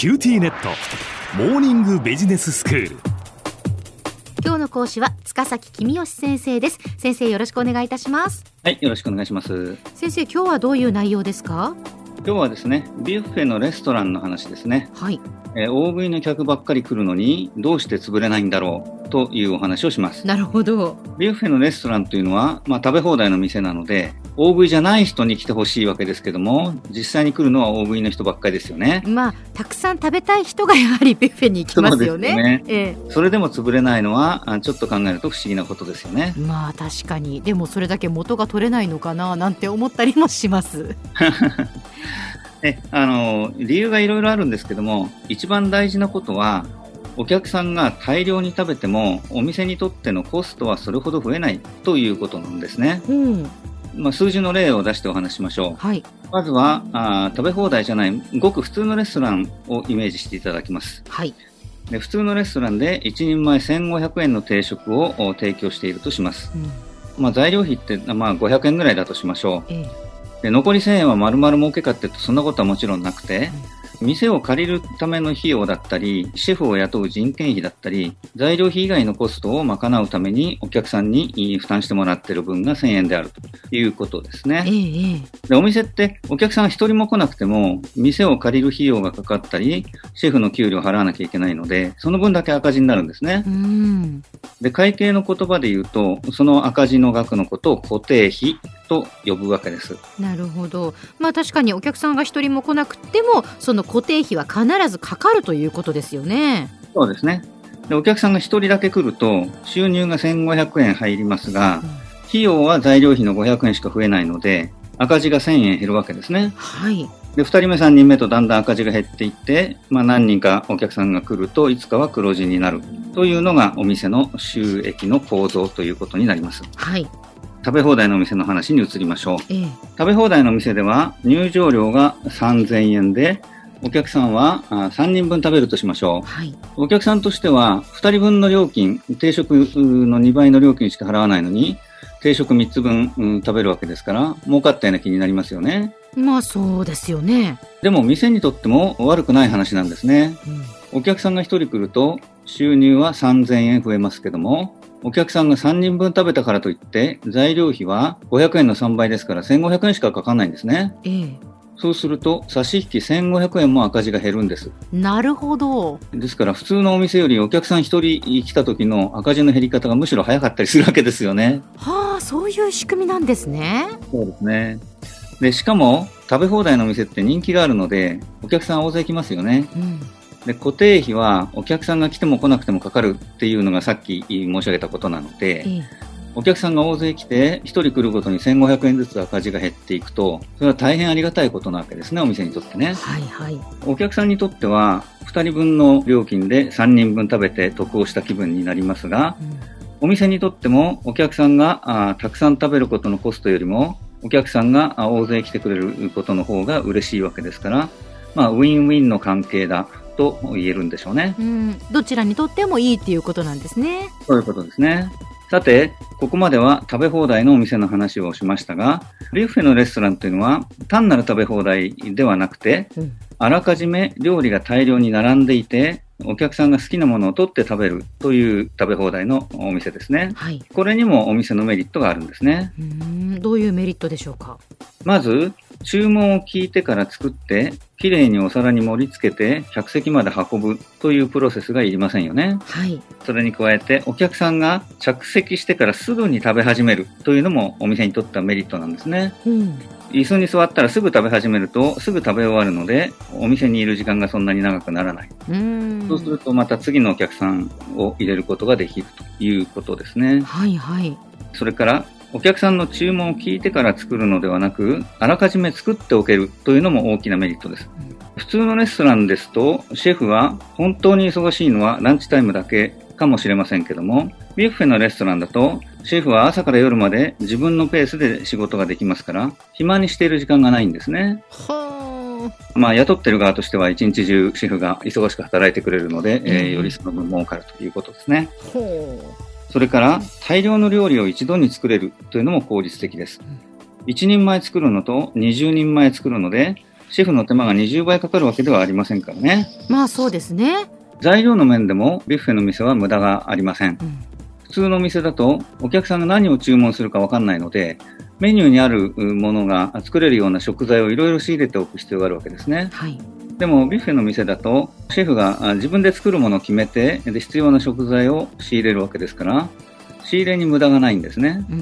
キューティーネット。モーニングビジネススクール。今日の講師は塚崎君吉先生です。先生よろしくお願いいたします。はい、よろしくお願いします。先生今日はどういう内容ですか？今日はですね、ビュッフェのレストランの話ですね。はい。えー大食いの客ばっかり来るのに、どうして潰れないんだろう？というお話をします。なるほど。ビュッフェのレストランというのは、まあ、食べ放題の店なので、大食いじゃない人に来てほしいわけですけども、実際に来るのは大食いの人ばっかりですよね。まあたくさん食べたい人がやはりビュッフェに行きますよね。ね。えそれでも潰れないのは、あちょっと考えると不思議なことですよね。え。まあ確かに。でもそれだけ元が取れないのかななんて思ったりもします。えあの理由がいろいろあるんですけども一番大事なことはお客さんが大量に食べてもお店にとってのコストはそれほど増えないということなんですね、うんまあ、数字の例を出してお話ししましょはい、うまずはあー食べ放題じゃないごく普通のレストランをイメージしていただきます。はい。で普通のレストランで1人前1500円の定食をお提供しているとします、うん。まあ、材料費って、まあ、500円ぐらいだとしましょう。えで残り1000円は丸々儲けかっていうとそんなことはもちろんなくて、店を借りるための費用だったり、シェフを雇う人件費だったり、材料費以外のコストを賄うためにお客さんに負担してもらっている分が1000円であるということですええね。え。でお店ってお客さんが一人も来なくても、店を借りる費用がかかったり、シェフの給料を払わなきゃいけないので、その分だけ赤字になるんですね。で、会計の言葉で言うと、その赤字の額のことを固定費と呼ぶわけです。なるほどまあ確かにお客さんが一人も来なくてもその固定費は必ずかかるということですよねそうですね。でお客さんが1人だけ来ると、収入が1500円入りますが、費用は材料費の500円しか増えないので、赤字が1000円減るわけですね。はいで、2人目、3人目とだんだん赤字が減っていって、まあ何人かお客さんが来ると、いつかは黒字になるというのがお店の収益の構造ということになります。はい食べ放題のお店の話に移りましょう。ええ食べ放題の店では入場料が3000円で、お客さんはあ3人分食べるとしましょう。はいお客さんとしては、2人分の料金、定食の2倍の料金しか払わないのに、定食3つ分、うん食べるわけですから、儲かったような気になりますよね。まあそうですよねでも、店にとっても悪くない話なんですね。うんお客さんが1人来ると、収入は3000円増えますけども、お客さんが3人分食べたからといって、材料費は500円の3倍ですから1500円しかかかんないんですね。ええそうすると、差し引き1500円も赤字が減るんです。なるほどですから普通のお店よりお客さん一人来た時の赤字の減り方がむしろ早かったりするわけですよね。はあそういう仕組みなんですねそうですね。で、しかも食べ放題のお店って人気があるので、お客さん大勢来ますよね。うんで、固定費はお客さんが来ても来なくてもかかるっていうのがさっき申し上げたことなので、ええ。お客さんが大勢来て一人来るごとに1500円ずつ赤字が減っていくと、それは大変ありがたいことなわけですね、お店にとってね。はいはい。お客さんにとっては、2人分の料金で3人分食べて得をした気分になりますが、お店にとってもお客さんがあーたくさん食べることのコストよりも、お客さんがあ大勢来てくれることの方が嬉しいわけですから、まあ、ウィンウィンの関係だと言えるんでしょうね。うん、うん、どちらにとってもいいっていうことなんですねそういうことですね。さて、ここまでは食べ放題のお店の話をしましたが、ビュッフェのレストランというのは単なる食べ放題ではなくて、うんあらかじめ料理が大量に並んでいて、お客さんが好きなものを取って食べるという食べ放題のお店ですね。はいこれにもお店のメリットがあるんですね。うーんどういうメリットでしょうか？まず、注文を聞いてから作って、きれいにお皿に盛り付けて、客席まで運ぶというプロセスがいりませんよね。はいそれに加えて、お客さんが着席してからすぐに食べ始めるというのもお店にとってはメリットなんですね。うん椅子に座ったらすぐ食べ始めると、すぐ食べ終わるので、お店にいる時間がそんなに長くならない。うーんそうするとまた次のお客さんを入れることができるということですね。はいはいそれから、お客さんの注文を聞いてから作るのではなく、あらかじめ作っておけるというのも大きなメリットです。普通のレストランですと、シェフは本当に忙しいのはランチタイムだけかもしれませんけども、ビュッフェのレストランだと、シェフは朝から夜まで自分のペースで仕事ができますから、暇にしている時間がないんですね。はまあ、雇ってる側としては一日中シェフが忙しく働いてくれるので、えうんーよりその分儲かるということですね。それから、大量の料理を一度に作れるというのも効率的です。1人前作るのと20人前作るので、シェフの手間が20倍かかるわけではありませんからね。まあそうですね。材料の面でもビュッフェの店は無駄がありません。うん普通のお店だとお客さんが何を注文するかわかんないので、メニューにあるものが作れるような食材をいろいろ仕入れておく必要があるわけですね。はい。でもビュッフェの店だとシェフがあ自分で作るものを決めてで必要な食材を仕入れるわけですから仕入れに無駄がないんですねう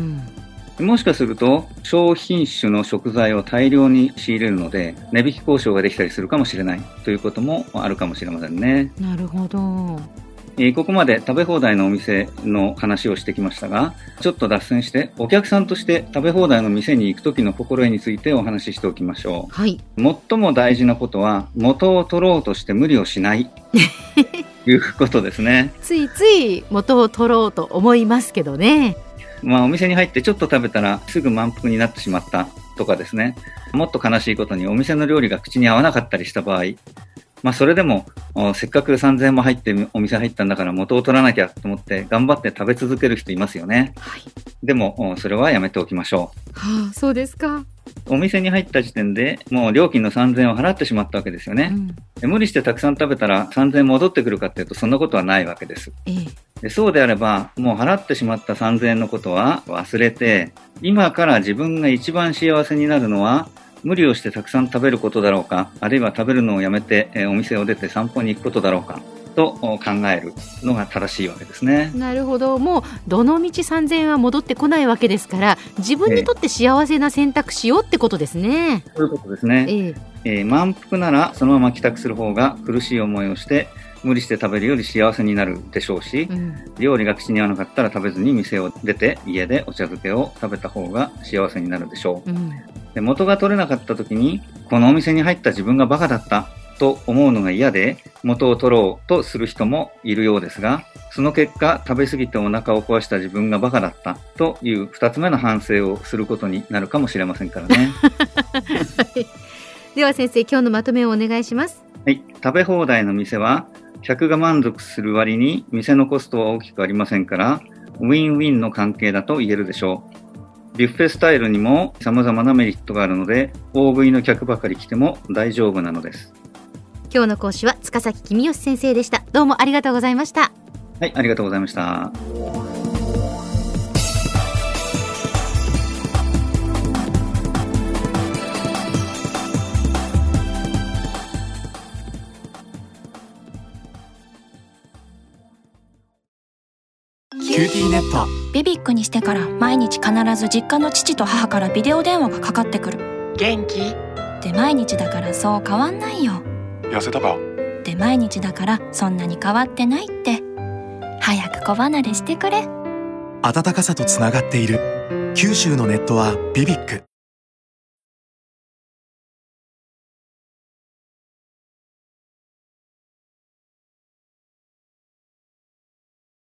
ん。もしかすると商品種の食材を大量に仕入れるので値引き交渉ができたりするかもしれないということもあるかもしれませんねなるほど。えーここまで食べ放題のお店の話をしてきましたが、ちょっと脱線して、お客さんとして食べ放題の店に行く時の心得についてお話ししておきましょはい。う。最も大事なことは、元を取ろうとして無理をしない。いうことですね。ついつい元を取ろうと思いますけどね。まあお店に入ってちょっと食べたらすぐ満腹になってしまったとかですね。もっと悲しいことにお店の料理が口に合わなかったりした場合、まあそれでもおせっかく3000円も入ってお店入ったんだから元を取らなきゃと思って頑張って食べ続ける人いますよね。はい。でもおそれはやめておきましょはあ、そうですか。う。お店に入った時点でもう料金の3000円を払ってしまったわけですよね。うん。で無理してたくさん食べたら3000円戻ってくるかっていうとそんなことはないわけです。ええ。でそうであれば、もう払ってしまった3000円のことは忘れて、今から自分が一番幸せになるのは、無理をしてたくさん食べることだろうか、あるいは食べるのをやめて、えーお店を出て散歩に行くことだろうか、とお考えるのが正しいわけですね。なるほど。もう、どの道3000円は戻ってこないわけですから、自分にとって幸せな選択しようってことですね。そういうことですね。ええ。えー満腹ならそのまま帰宅する方が苦しい思いをして、無理して食べるより幸せになるでしょうしう、ん。料理が口に合わなかったら食べずに店を出て家でお茶漬けを食べた方が幸せになるでしょう。うん。で元が取れなかった時に、このお店に入った自分がバカだったと思うのが嫌で、元を取ろうとする人もいるようですが、その結果、食べ過ぎてお腹を壊した自分がバカだったという二つ目の反省をすることになるかもしれませんからね。では先生、今日のまとめをお願いします。はい。食べ放題の店は、客が満足する割に店のコストは大きくありませんから、ウィンウィンの関係だと言えるでしょう。ビュッフェスタイルにも様々なメリットがあるので、大食いの客ばかり来ても大丈夫なのです。今日の講師は塚崎君吉先生でした。どうもありがとうございました。はい、ありがとうございました。キューティーネット。ビビックにしてから毎日必ず実家の父と母からビデオ電話がかかってくる。元気？で毎日だからそう変わんないよ。痩せたか？で毎日だからそんなに変わってないって。早く子離れしてくれ。温かさとつながっている。九州のネットはビビック